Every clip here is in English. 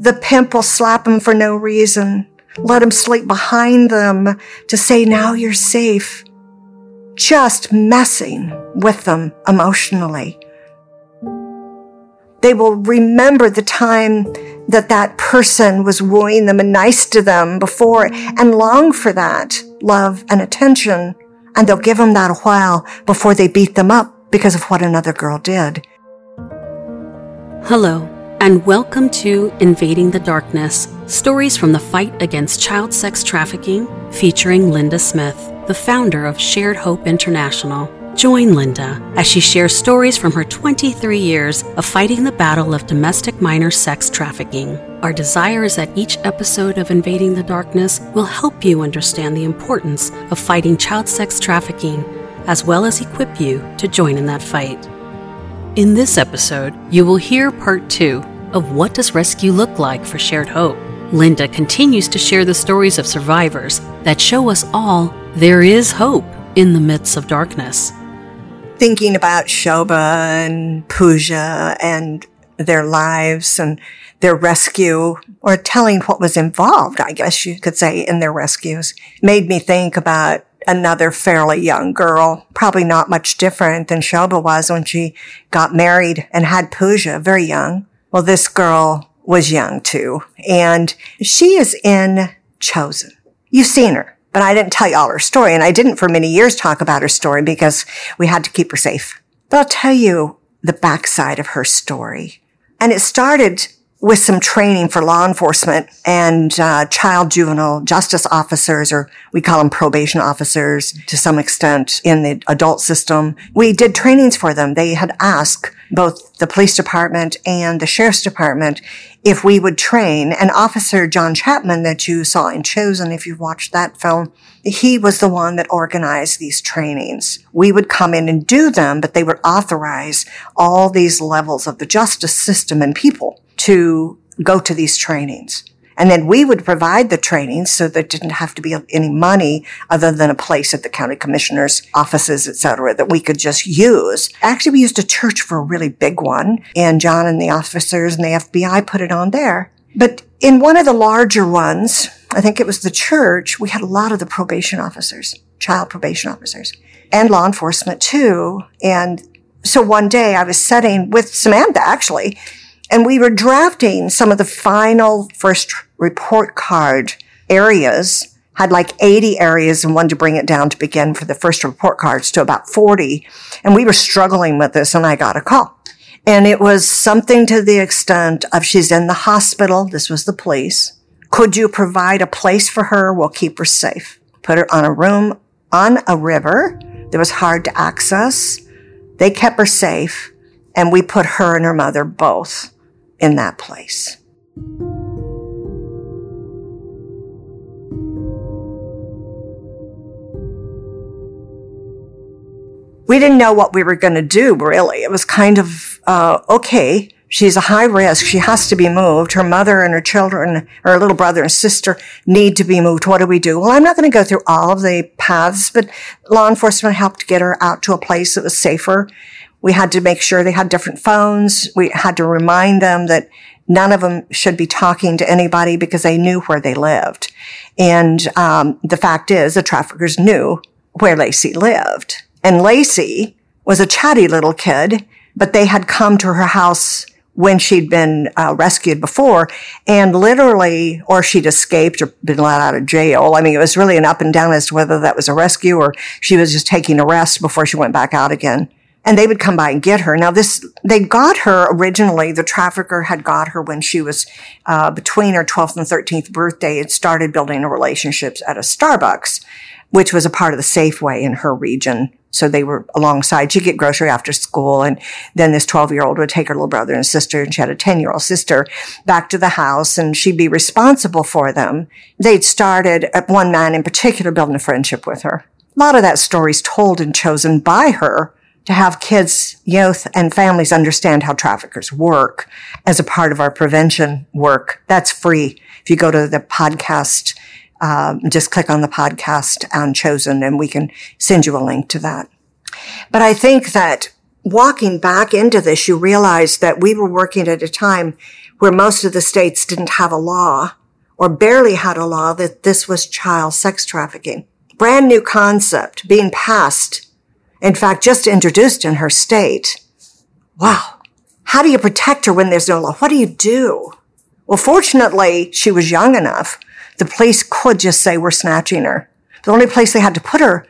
The pimp will slap them for no reason, let them sleep behind them to say, now you're safe. Just messing with them emotionally. They will remember the time that that person was wooing them and nice to them before and long for that love and attention. And they'll give them that a while before they beat them up because of what another girl did. Hello, and welcome to Invading the Darkness Stories from the Fight Against Child Sex Trafficking, featuring Linda Smith, the founder of Shared Hope International. Join Linda as she shares stories from her 23 years of fighting the battle of domestic minor sex trafficking. Our desire is that each episode of Invading the Darkness will help you understand the importance of fighting child sex trafficking, as well as equip you to join in that fight. In this episode, you will hear part two of What Does Rescue Look Like for Shared Hope? Linda continues to share the stories of survivors that show us all there is hope in the midst of darkness thinking about Shoba and Pooja and their lives and their rescue or telling what was involved, I guess you could say, in their rescues made me think about another fairly young girl, probably not much different than Shoba was when she got married and had Pooja very young. Well, this girl was young too, and she is in Chosen. You've seen her but I didn't tell you all her story. And I didn't for many years talk about her story because we had to keep her safe. But I'll tell you the backside of her story. And it started with some training for law enforcement and uh, child juvenile justice officers, or we call them probation officers to some extent in the adult system. We did trainings for them. They had asked both the police department and the sheriff's department if we would train. And Officer John Chapman that you saw in Chosen, if you've watched that film, he was the one that organized these trainings. We would come in and do them, but they would authorize all these levels of the justice system and people to go to these trainings. And then we would provide the training so there didn't have to be any money other than a place at the county commissioner's offices, et cetera, that we could just use. Actually, we used a church for a really big one and John and the officers and the FBI put it on there. But in one of the larger ones, I think it was the church, we had a lot of the probation officers, child probation officers and law enforcement too. And so one day I was sitting with Samantha actually and we were drafting some of the final first report card areas, had like 80 areas and wanted to bring it down to begin for the first report cards to about 40. And we were struggling with this and I got a call. And it was something to the extent of she's in the hospital. This was the police. Could you provide a place for her? We'll keep her safe. Put her on a room on a river that was hard to access. They kept her safe and we put her and her mother both in that place. We didn't know what we were going to do, really. It was kind of, uh, okay, she's a high risk. She has to be moved. Her mother and her children, her little brother and sister need to be moved. What do we do? Well, I'm not going to go through all of the paths, but law enforcement helped get her out to a place that was safer we had to make sure they had different phones. We had to remind them that none of them should be talking to anybody because they knew where they lived. And um, the fact is, the traffickers knew where Lacey lived. And Lacey was a chatty little kid, but they had come to her house when she'd been uh, rescued before and literally or she'd escaped or been let out of jail i mean it was really an up and down as to whether that was a rescue or she was just taking a rest before she went back out again and they would come by and get her. Now this, they got her originally, the trafficker had got her when she was, uh, between her 12th and 13th birthday and started building relationships at a Starbucks, which was a part of the Safeway in her region. So they were alongside. She'd get grocery after school. And then this 12 year old would take her little brother and sister, and she had a 10 year old sister back to the house and she'd be responsible for them. They'd started, at one man in particular, building a friendship with her. A lot of that story's told and Chosen by her to have kids, youth, and families understand how traffickers work as a part of our prevention work. That's free. If you go to the podcast, um, just click on the podcast on Chosen and we can send you a link to that. But I think that walking back into this, you realize that we were working at a time where most of the states didn't have a law or barely had a law that this was child sex trafficking. Brand new concept being passed. In fact, just introduced in her state. Wow. How do you protect her when there's no law? What do you do? Well, fortunately, she was young enough. The police could just say, we're snatching her. The only place they had to put her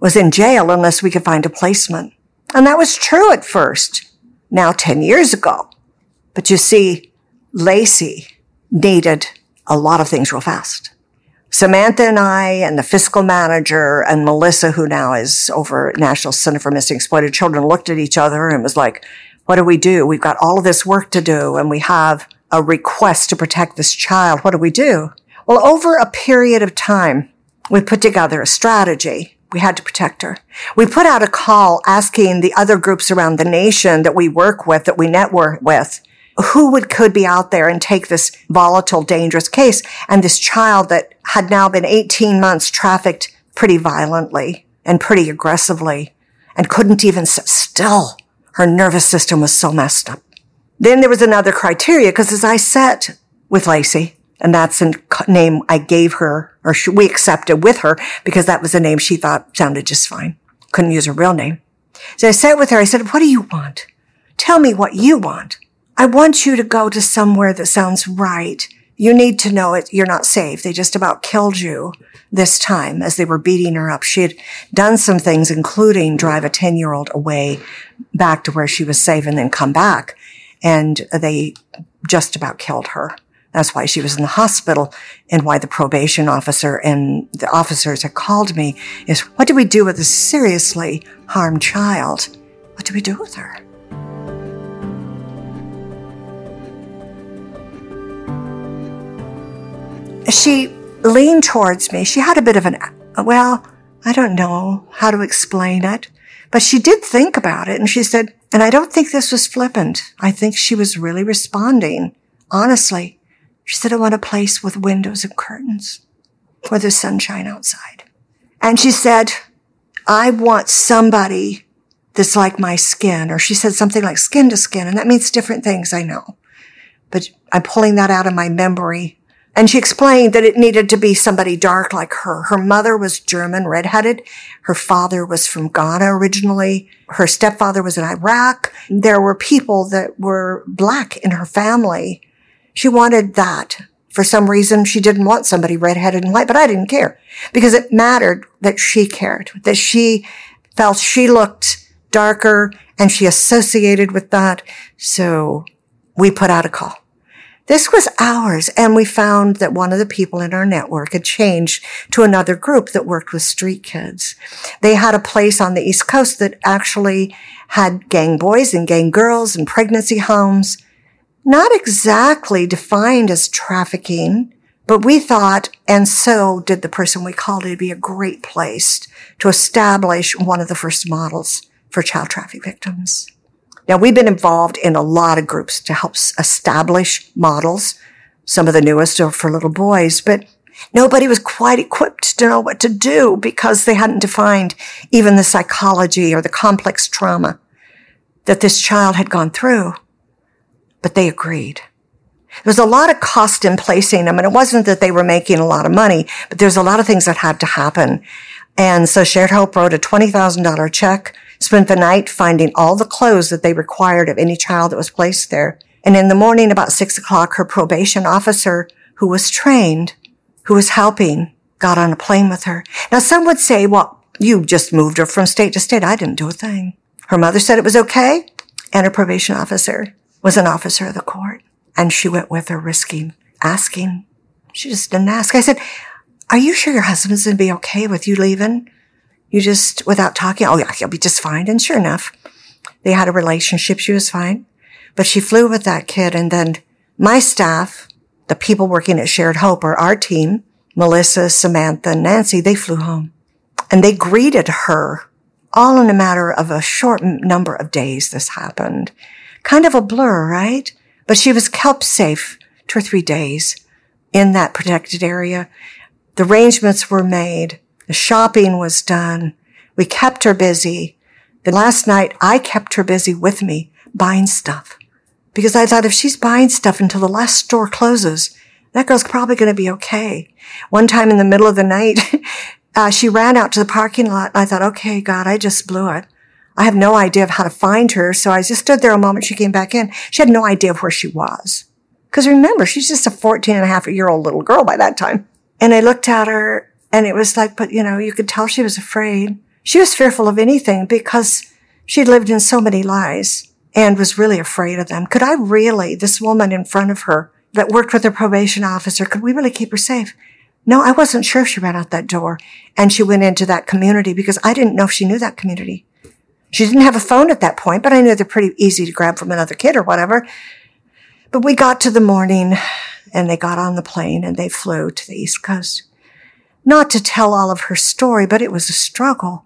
was in jail unless we could find a placement. And that was true at first. Now, 10 years ago. But you see, Lacey needed a lot of things real fast. Samantha and I and the fiscal manager and Melissa, who now is over National Center for Missing Exploited Children, looked at each other and was like, what do we do? We've got all of this work to do and we have a request to protect this child. What do we do? Well, over a period of time, we put together a strategy. We had to protect her. We put out a call asking the other groups around the nation that we work with, that we network with, who would, could be out there and take this volatile, dangerous case. And this child that had now been 18 months trafficked pretty violently and pretty aggressively and couldn't even sit still. Her nervous system was so messed up. Then there was another criteria because as I sat with Laci, and that's a name I gave her or we accepted with her because that was a name she thought sounded just fine. Couldn't use her real name. So I sat with her. I said, what do you want? Tell me what you want. I want you to go to somewhere that sounds right. You need to know it. You're not safe. They just about killed you this time as they were beating her up. She had done some things, including drive a 10 year old away back to where she was safe and then come back. And they just about killed her. That's why she was in the hospital and why the probation officer and the officers had called me is what do we do with a seriously harmed child? What do we do with her? She leaned towards me. She had a bit of an, well, I don't know how to explain it, but she did think about it and she said, and I don't think this was flippant. I think she was really responding. Honestly, she said, I want a place with windows and curtains where there's sunshine outside. And she said, I want somebody that's like my skin, or she said something like skin to skin, and that means different things, I know. But I'm pulling that out of my memory and she explained that it needed to be somebody dark like her. Her mother was German, redheaded. Her father was from Ghana originally. Her stepfather was in Iraq. There were people that were black in her family. She wanted that. For some reason, she didn't want somebody redheaded and white, but I didn't care because it mattered that she cared, that she felt she looked darker and she associated with that. So we put out a call. This was ours, and we found that one of the people in our network had changed to another group that worked with street kids. They had a place on the East Coast that actually had gang boys and gang girls and pregnancy homes. Not exactly defined as trafficking, but we thought, and so did the person we called, it'd be a great place to establish one of the first models for child traffic victims. Now we've been involved in a lot of groups to help establish models. Some of the newest are for little boys, but nobody was quite equipped to know what to do because they hadn't defined even the psychology or the complex trauma that this child had gone through. But they agreed. There was a lot of cost in placing them, and it wasn't that they were making a lot of money, but there's a lot of things that had to happen. And so Shared Hope wrote a $20,000 check spent the night finding all the clothes that they required of any child that was placed there. And in the morning, about six o'clock, her probation officer, who was trained, who was helping, got on a plane with her. Now, some would say, well, you just moved her from state to state. I didn't do a thing. Her mother said it was okay. And her probation officer was an officer of the court. And she went with her risking asking. She just didn't ask. I said, are you sure your husband's going to be okay with you leaving? You just, without talking, oh yeah, he'll be just fine. And sure enough, they had a relationship. She was fine. But she flew with that kid. And then my staff, the people working at Shared Hope or our team, Melissa, Samantha, Nancy, they flew home and they greeted her all in a matter of a short number of days. This happened. Kind of a blur, right? But she was kept safe two or three days in that protected area. The arrangements were made. The shopping was done. We kept her busy. The last night I kept her busy with me buying stuff because I thought if she's buying stuff until the last store closes, that girl's probably going to be okay. One time in the middle of the night, uh, she ran out to the parking lot. I thought, okay, God, I just blew it. I have no idea of how to find her. So I just stood there a moment. She came back in. She had no idea of where she was. Cause remember, she's just a 14 and a half year old little girl by that time. And I looked at her and it was like, but you know, you could tell she was afraid. She was fearful of anything because she'd lived in so many lies and was really afraid of them. Could I really, this woman in front of her that worked with the probation officer, could we really keep her safe? No, I wasn't sure if she ran out that door and she went into that community because I didn't know if she knew that community. She didn't have a phone at that point, but I knew they're pretty easy to grab from another kid or whatever. But we got to the morning and they got on the plane and they flew to the East Coast. Not to tell all of her story, but it was a struggle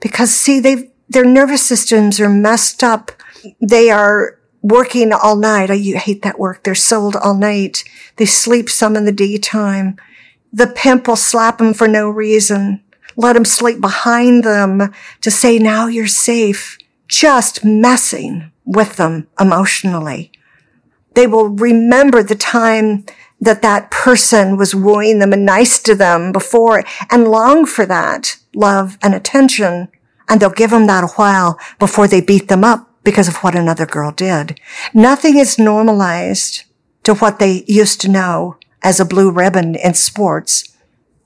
because see, they their nervous systems are messed up. They are working all night. I hate that work. They're sold all night. They sleep some in the daytime. The pimp will slap them for no reason let him sleep behind them to say, now you're safe, just messing with them emotionally. They will remember the time that that person was wooing them and nice to them before and long for that love and attention. And they'll give them that a while before they beat them up because of what another girl did. Nothing is normalized to what they used to know as a blue ribbon in sports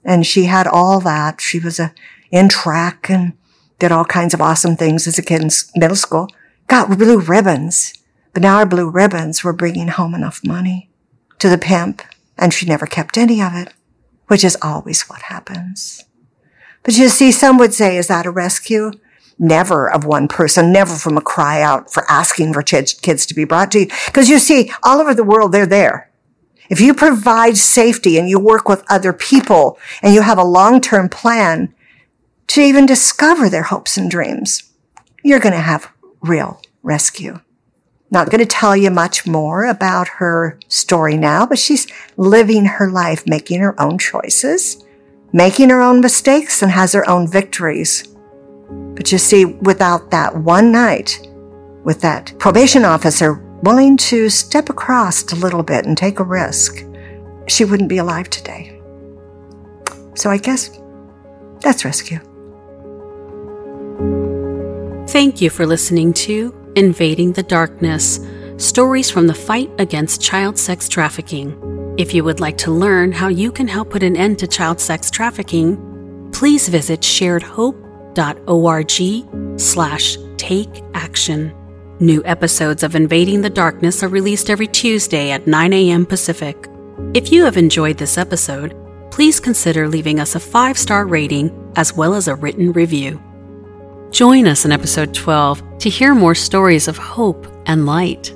and she had all that. She was a, in track and did all kinds of awesome things as a kid in middle school. Got blue ribbons. But now our blue ribbons were bringing home enough money to the pimp and she never kept any of it, which is always what happens. But you see, some would say, is that a rescue? Never of one person, never from a cry out for asking for kids to be brought to you. Because you see, all over the world, they're there. If you provide safety and you work with other people and you have a long-term plan to even discover their hopes and dreams, you're going to have real rescue. Not going to tell you much more about her story now, but she's living her life, making her own choices, making her own mistakes and has her own victories. But you see, without that one night with that probation officer willing to step across a little bit and take a risk, she wouldn't be alive today. So I guess that's rescue. Thank you for listening to Invading the Darkness Stories from the Fight Against Child Sex Trafficking. If you would like to learn how you can help put an end to child sex trafficking, please visit sharedhope.org slash take action. New episodes of Invading the Darkness are released every Tuesday at 9 a.m. Pacific. If you have enjoyed this episode, please consider leaving us a five star rating as well as a written review. Join us in episode 12 to hear more stories of hope and light.